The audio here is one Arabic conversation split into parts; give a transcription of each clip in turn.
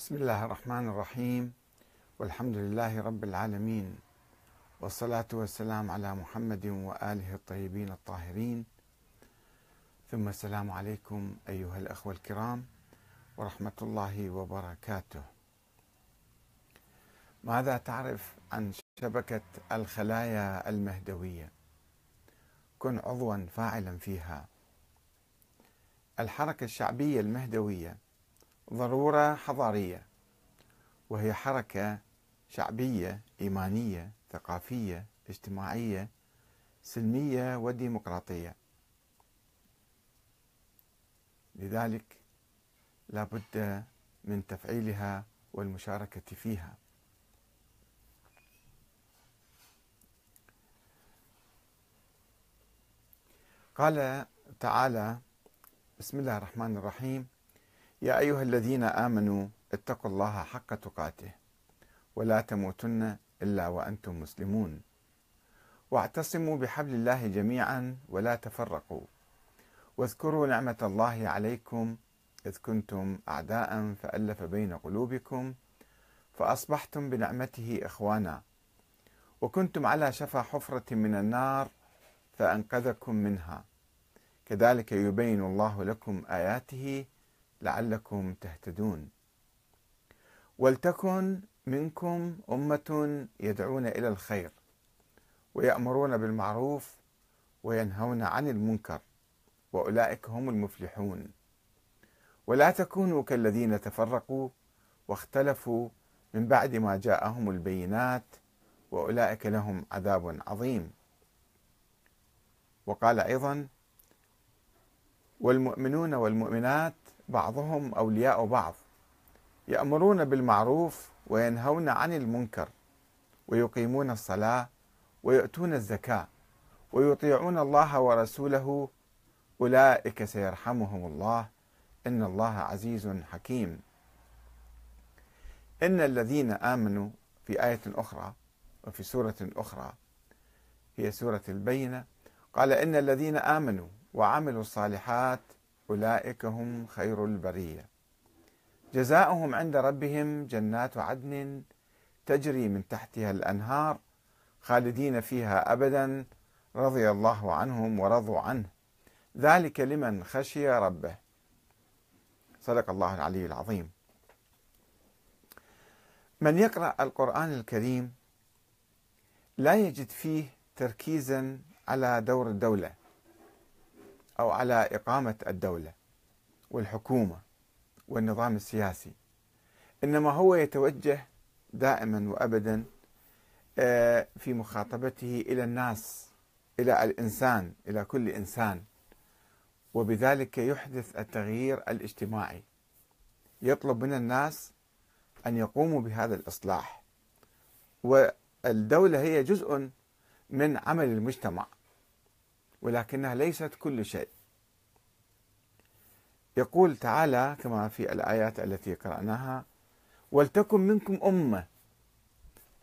بسم الله الرحمن الرحيم. والحمد لله رب العالمين. والصلاة والسلام على محمد وآله الطيبين الطاهرين. ثم السلام عليكم أيها الأخوة الكرام ورحمة الله وبركاته. ماذا تعرف عن شبكة الخلايا المهدوية؟ كن عضوا فاعلا فيها. الحركة الشعبية المهدوية ضرورة حضارية وهي حركة شعبية إيمانية ثقافية اجتماعية سلمية وديمقراطية. لذلك لا بد من تفعيلها والمشاركة فيها. قال تعالى بسم الله الرحمن الرحيم يا أيها الذين آمنوا اتقوا الله حق تقاته ولا تموتن إلا وأنتم مسلمون. واعتصموا بحبل الله جميعا ولا تفرقوا. واذكروا نعمة الله عليكم إذ كنتم اعداء فألف بين قلوبكم فأصبحتم بنعمته إخوانا. وكنتم على شفا حفرة من النار فأنقذكم منها. كذلك يبين الله لكم آياته لعلكم تهتدون. ولتكن منكم أمة يدعون إلى الخير ويأمرون بالمعروف وينهون عن المنكر وأولئك هم المفلحون. ولا تكونوا كالذين تفرقوا واختلفوا من بعد ما جاءهم البينات وأولئك لهم عذاب عظيم. وقال أيضا والمؤمنون والمؤمنات بعضهم أولياء بعض يأمرون بالمعروف وينهون عن المنكر ويقيمون الصلاة ويؤتون الزكاة ويطيعون الله ورسوله. أولئك سيرحمهم الله. إن الله عزيز حكيم. إن الذين آمنوا في آية أخرى وفي سورة أخرى هي سورة البينة قال إن الذين آمنوا وعملوا الصالحات أولئك هم خير البرية. جزاؤهم عند ربهم جنات عدن تجري من تحتها الأنهار خالدين فيها أبدا رضي الله عنهم ورضوا عنه. ذلك لمن خشي ربه. صدق الله العلي العظيم. من يقرأ القرآن الكريم لا يجد فيه تركيزا على دور الدولة. أو على إقامة الدولة والحكومة والنظام السياسي. إنما هو يتوجه دائما وأبدا آه، في مخاطبته إلى الناس إلى الإنسان إلى كل إنسان. وبذلك يحدث التغيير الاجتماعي. يطلب من الناس أن يقوموا بهذا الإصلاح. والدولة هي جزء من عمل المجتمع. ولكنها ليست كل شيء. يقول تعالى كما في الآيات التي قرأناها ولتكن منكم أمة.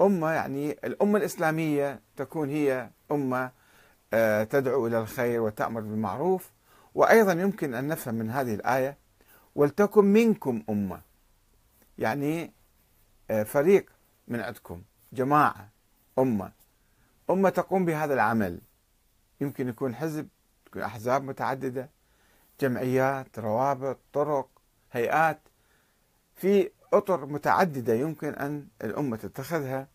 أمة يعني الأمة الإسلامية تكون هي أمة آه، تدعو إلى الخير وتأمر بالمعروف. وأيضا يمكن أن نفهم من هذه الآية ولتكن منكم أمة. يعني آه، فريق من عندكم جماعة أمة. أمة تقوم بهذا العمل. يمكن يكون حزب تكون أحزاب متعددة جمعيات روابط طرق هيئات. في أطر متعددة يمكن أن الأمة تتخذها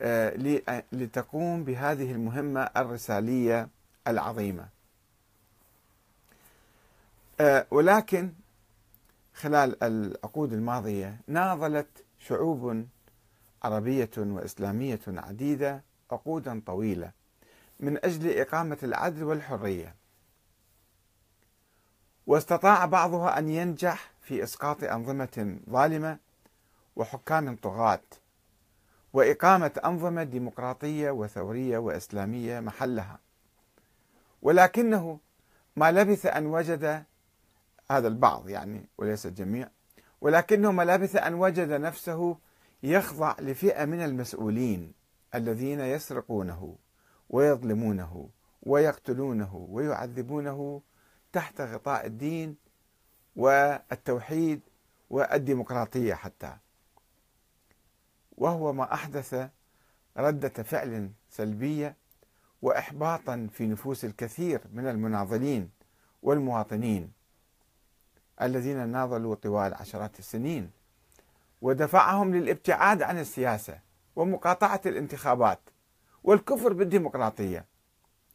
آه، لتقوم بهذه المهمة الرسالية العظيمة. آه، ولكن خلال العقود الماضية ناضلت شعوب عربية وإسلامية عديدة عقودا طويلة. من أجل إقامة العدل والحرية. واستطاع بعضها أن ينجح في إسقاط أنظمة ظالمة وحكام طغاة وإقامة أنظمة ديمقراطية وثورية وإسلامية محلها. ولكنه ما لبث أن وجد هذا البعض يعني وليس الجميع ولكنه ما لبث أن وجد نفسه يخضع لفئة من المسؤولين الذين يسرقونه. ويظلمونه ويقتلونه ويعذبونه تحت غطاء الدين والتوحيد والديمقراطية حتى. وهو ما أحدث ردة فعل سلبية وإحباطا في نفوس الكثير من المناضلين والمواطنين الذين ناضلوا طوال عشرات السنين ودفعهم للابتعاد عن السياسة ومقاطعة الانتخابات والكفر بالديمقراطية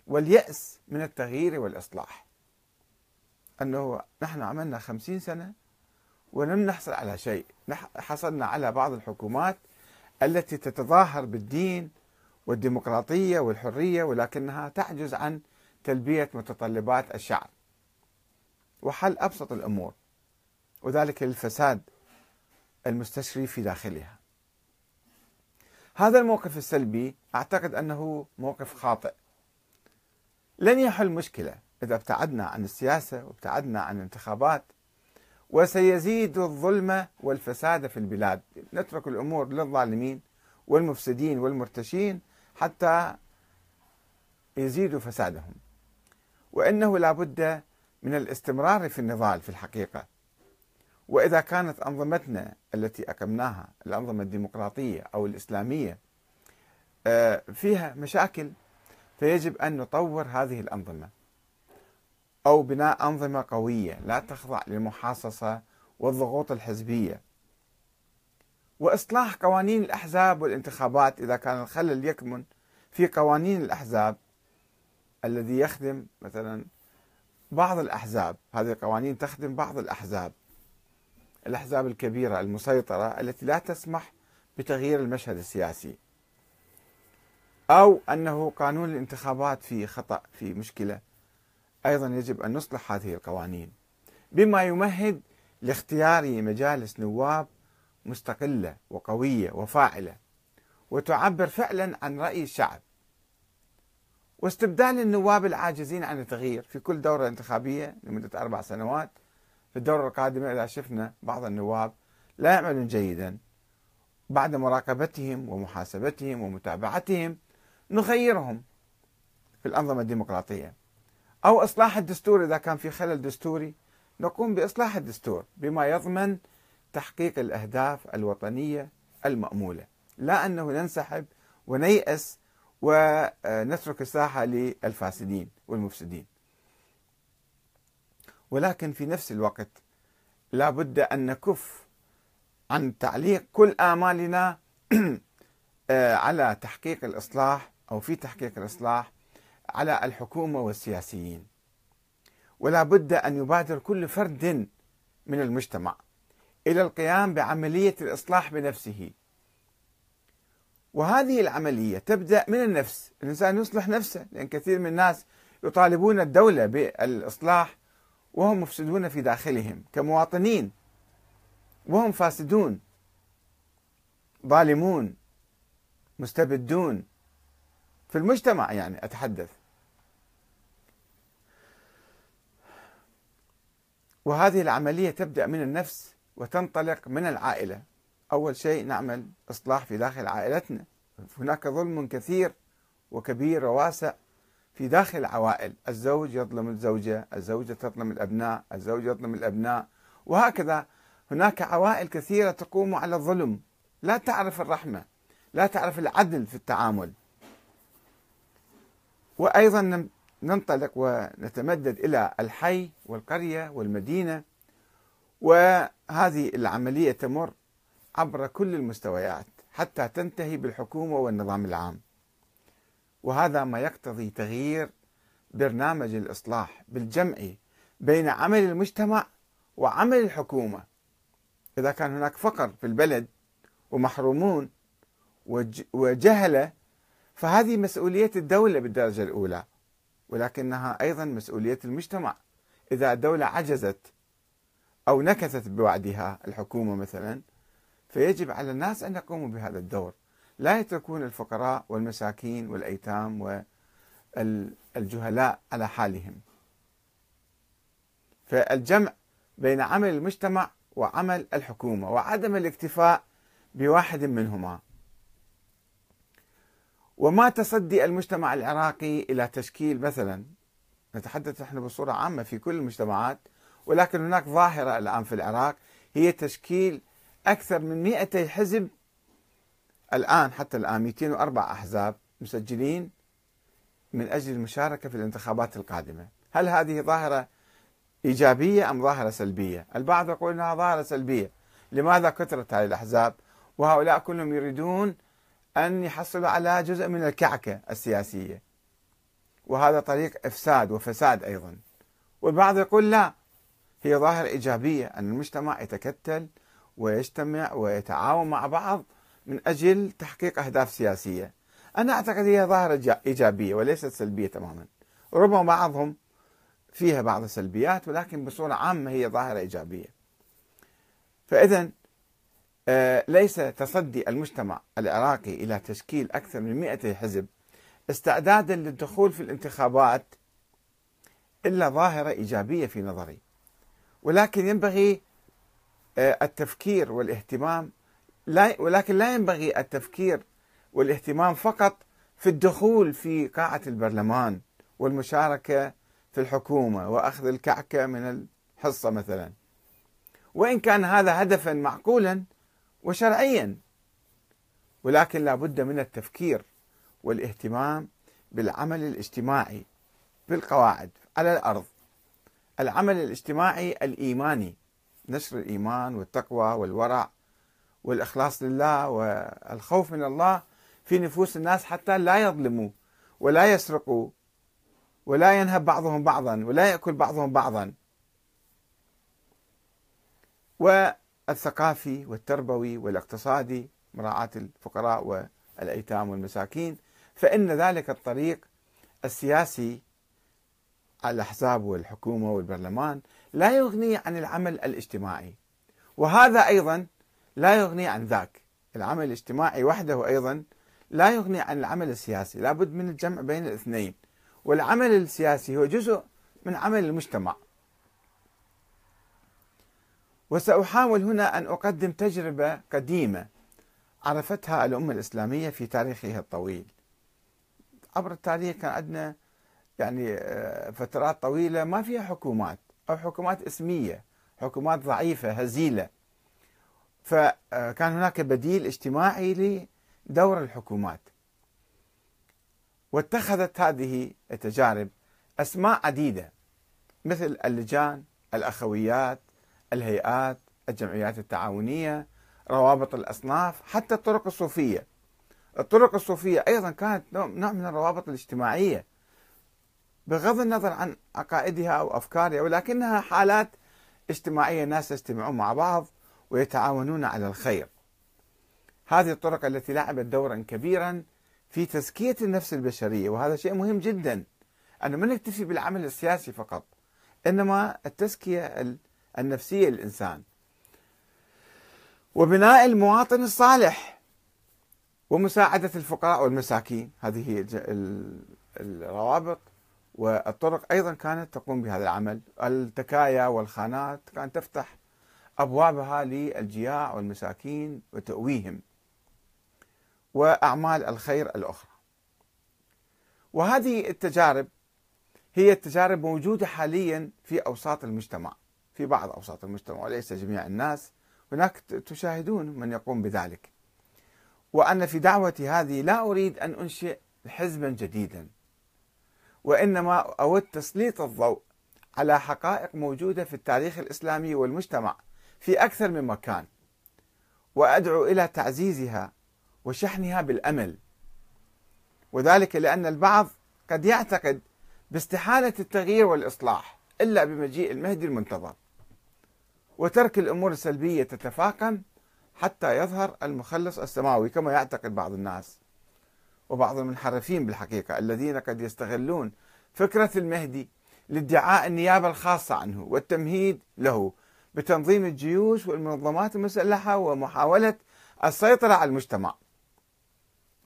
واليأس من التغيير والإصلاح. أنه نحن عملنا خمسين سنة ولم نحصل على شيء. حصلنا على بعض الحكومات التي تتظاهر بالدين والديمقراطية والحرية ولكنها تعجز عن تلبية متطلبات الشعب. وحل أبسط الأمور وذلك للفساد المستشري في داخلها. هذا الموقف السلبي أعتقد أنه موقف خاطئ. لن يحل مشكلة إذا ابتعدنا عن السياسة وابتعدنا عن الانتخابات وسيزيد الظلم والفساد في البلاد. نترك الأمور للظالمين والمفسدين والمرتشين حتى يزيدوا فسادهم. وإنه لا بد من الاستمرار في النضال في الحقيقة. وإذا كانت أنظمتنا التي أقمناها الأنظمة الديمقراطية أو الإسلامية آه، فيها مشاكل فيجب أن نطور هذه الأنظمة. أو بناء أنظمة قوية لا تخضع للمحاصصة والضغوط الحزبية. وإصلاح قوانين الأحزاب والانتخابات إذا كان الخلل يكمن في قوانين الأحزاب. الذي يخدم مثلا بعض الأحزاب هذه القوانين تخدم بعض الأحزاب. الأحزاب الكبيرة المسيطرة التي لا تسمح بتغيير المشهد السياسي. أو أنه قانون الانتخابات فيه خطأ في مشكلة. أيضا يجب أن نصلح هذه القوانين. بما يمهد لاختيار مجالس نواب مستقلة وقوية وفاعلة وتعبر فعلا عن رأي الشعب. واستبدال النواب العاجزين عن التغيير في كل دورة انتخابية لمدة أربع سنوات في الدورة القادمة إذا شفنا بعض النواب لا يعملون جيدا. بعد مراقبتهم ومحاسبتهم ومتابعتهم نخيرهم في الأنظمة الديمقراطية. أو إصلاح الدستور إذا كان في خلل دستوري نقوم بإصلاح الدستور بما يضمن تحقيق الأهداف الوطنية المأمولة. لا أنه ننسحب ونيأس ونترك الساحة للفاسدين والمفسدين. ولكن في نفس الوقت لا بد أن نكف عن تعليق كل آمالنا آه، على تحقيق الإصلاح أو في تحقيق الإصلاح على الحكومة والسياسيين. ولا بد أن يبادر كل فرد من المجتمع إلى القيام بعملية الإصلاح بنفسه. وهذه العملية تبدأ من النفس الإنسان يصلح نفسه لأن كثير من الناس يطالبون الدولة بالإصلاح وهم مفسدون في داخلهم كمواطنين. وهم فاسدون. ظالمون. مستبدون. في المجتمع يعني أتحدث. وهذه العملية تبدأ من النفس وتنطلق من العائلة. أول شيء نعمل إصلاح في داخل عائلتنا. هناك ظلم كثير وكبير وواسع. في داخل العوائل الزوج يظلم الزوجة الزوجة تظلم الأبناء الزوج يظلم الأبناء. وهكذا هناك عوائل كثيرة تقوم على الظلم. لا تعرف الرحمة لا تعرف العدل في التعامل. وأيضا ننطلق ونتمدد إلى الحي والقرية والمدينة. وهذه العملية تمر عبر كل المستويات حتى تنتهي بالحكومة والنظام العام. وهذا ما يقتضي تغيير برنامج الإصلاح بالجمع بين عمل المجتمع وعمل الحكومة. إذا كان هناك فقر في البلد ومحرومون وجهلة فهذه مسؤولية الدولة بالدرجة الأولى ولكنها أيضا مسؤولية المجتمع. إذا الدولة عجزت أو نكثت بوعدها الحكومة مثلا فيجب على الناس أن يقوموا بهذا الدور. لا يتركون الفقراء والمساكين والأيتام والجهلاء على حالهم. فالجمع بين عمل المجتمع وعمل الحكومة وعدم الاكتفاء بواحد منهما. وما تصدي المجتمع العراقي إلى تشكيل مثلا نتحدث نحن بصورة عامة في كل المجتمعات ولكن هناك ظاهرة الآن في العراق هي تشكيل أكثر من 200 حزب الآن حتى الآن 204 أحزاب مسجلين من أجل المشاركة في الانتخابات القادمة. هل هذه ظاهرة إيجابية أم ظاهرة سلبية؟ البعض يقول أنها ظاهرة سلبية. لماذا كثرت هذه الأحزاب؟ وهؤلاء كلهم يريدون أن يحصلوا على جزء من الكعكة السياسية. وهذا طريق إفساد وفساد أيضا. والبعض يقول لا هي ظاهرة إيجابية أن المجتمع يتكتل ويجتمع ويتعاون مع بعض من أجل تحقيق أهداف سياسية. أنا أعتقد هي ظاهرة إيجابية وليست سلبية تماما. ربما بعضهم فيها بعض السلبيات ولكن بصورة عامة هي ظاهرة إيجابية. فإذا آه، ليس تصدي المجتمع العراقي إلى تشكيل أكثر من 200 حزب استعدادا للدخول في الانتخابات إلا ظاهرة إيجابية في نظري. ولكن ينبغي آه، التفكير والاهتمام لا ولكن لا ينبغي التفكير والاهتمام فقط في الدخول في قاعة البرلمان والمشاركة في الحكومة وأخذ الكعكة من الحصة مثلا. وإن كان هذا هدفا معقولا وشرعيا ولكن لا بد من التفكير والاهتمام بالعمل الاجتماعي بالقواعد على الأرض. العمل الاجتماعي الإيماني نشر الإيمان والتقوى والورع والإخلاص لله والخوف من الله في نفوس الناس حتى لا يظلموا ولا يسرقوا ولا ينهب بعضهم بعضا ولا يأكل بعضهم بعضا. والثقافي والتربوي والاقتصادي مراعاة الفقراء والأيتام والمساكين فإن ذلك الطريق السياسي الأحزاب والحكومة والبرلمان لا يغني عن العمل الاجتماعي. وهذا أيضا لا يغني عن ذاك. العمل الاجتماعي وحده أيضا لا يغني عن العمل السياسي لابد من الجمع بين الاثنين. والعمل السياسي هو جزء من عمل المجتمع. وسأحاول هنا أن أقدم تجربة قديمة عرفتها الأمة الإسلامية في تاريخها الطويل. عبر التاريخ كان عندنا يعني آه، فترات طويلة ما فيها حكومات أو حكومات اسمية حكومات ضعيفة هزيلة. فكان هناك بديل اجتماعي لدور الحكومات. واتخذت هذه التجارب أسماء عديدة مثل اللجان الأخويات الهيئات الجمعيات التعاونية روابط الأصناف حتى الطرق الصوفية. الطرق الصوفية أيضا كانت نوع من الروابط الاجتماعية بغض النظر عن عقائدها أو أفكارها ولكنها حالات اجتماعية ناس يجتمعون مع بعض ويتعاونون على الخير. هذه الطرق التي لعبت دورا كبيرا في تزكية النفس البشرية وهذا شيء مهم جدا. أنه ما نكتفي بالعمل السياسي فقط إنما التزكية النفسية للإنسان. وبناء المواطن الصالح ومساعدة الفقراء والمساكين هذه هي الروابط. والطرق أيضا كانت تقوم بهذا العمل. التكايا والخانات كانت تفتح أبوابها للجياع والمساكين وتأويهم وأعمال الخير الأخرى. وهذه التجارب هي التجارب موجودة حاليا في أوساط المجتمع في بعض أوساط المجتمع وليس جميع الناس. هناك تشاهدون من يقوم بذلك. وأنا في دعوتي هذه لا أريد أن أنشئ حزبا جديدا وإنما أود تسليط الضوء على حقائق موجودة في التاريخ الإسلامي والمجتمع. في أكثر من مكان وأدعو إلى تعزيزها وشحنها بالأمل. وذلك لأن البعض قد يعتقد باستحالة التغيير والإصلاح إلا بمجيء المهدي المنتظر وترك الأمور السلبية تتفاقم حتى يظهر المخلص السماوي كما يعتقد بعض الناس. وبعض المنحرفين بالحقيقة الذين قد يستغلون فكرة المهدي لادعاء النيابة الخاصة عنه والتمهيد له بتنظيم الجيوش والمنظمات المسلحة ومحاولة السيطرة على المجتمع.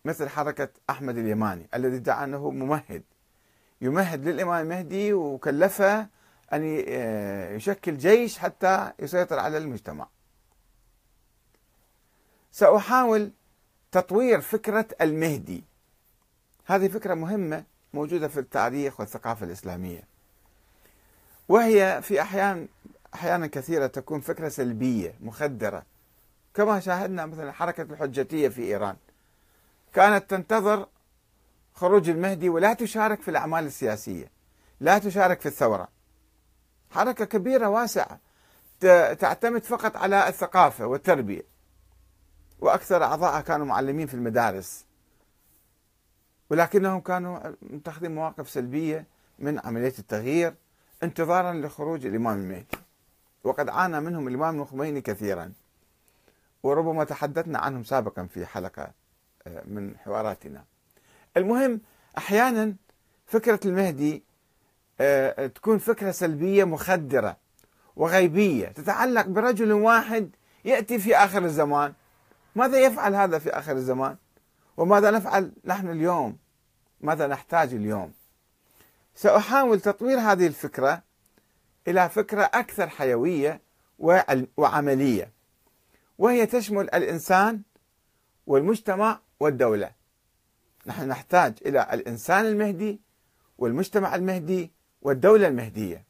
مثل حركة أحمد اليماني الذي ادعى أنه ممهد. يمهد للإمام المهدي وكلفه أن يشكل جيش حتى يسيطر على المجتمع. سأحاول تطوير فكرة المهدي. هذه فكرة مهمة موجودة في التاريخ والثقافة الإسلامية. وهي في أحيان أحيانا كثيرة تكون فكرة سلبية مخدرة. كما شاهدنا مثلا حركة الحجتية في إيران. كانت تنتظر خروج المهدي ولا تشارك في الأعمال السياسية لا تشارك في الثورة. حركة كبيرة واسعة تعتمد فقط على الثقافة والتربية. وأكثر أعضائها كانوا معلمين في المدارس. ولكنهم كانوا متخذين مواقف سلبية من عملية التغيير انتظارا لخروج الإمام المهدي. وقد عانى منهم الإمام الخميني كثيرا وربما تحدثنا عنهم سابقا في حلقة آه، من حواراتنا. المهم أحيانا فكرة المهدي آه، تكون فكرة سلبية مخدرة وغيبية تتعلق برجل واحد يأتي في آخر الزمان. ماذا يفعل هذا في آخر الزمان؟ وماذا نفعل نحن اليوم؟ ماذا نحتاج اليوم؟ سأحاول تطوير هذه الفكرة إلى فكرة أكثر حيوية وعملية وهي تشمل الإنسان والمجتمع والدولة. نحن نحتاج إلى الإنسان المهدي والمجتمع المهدي والدولة المهدية.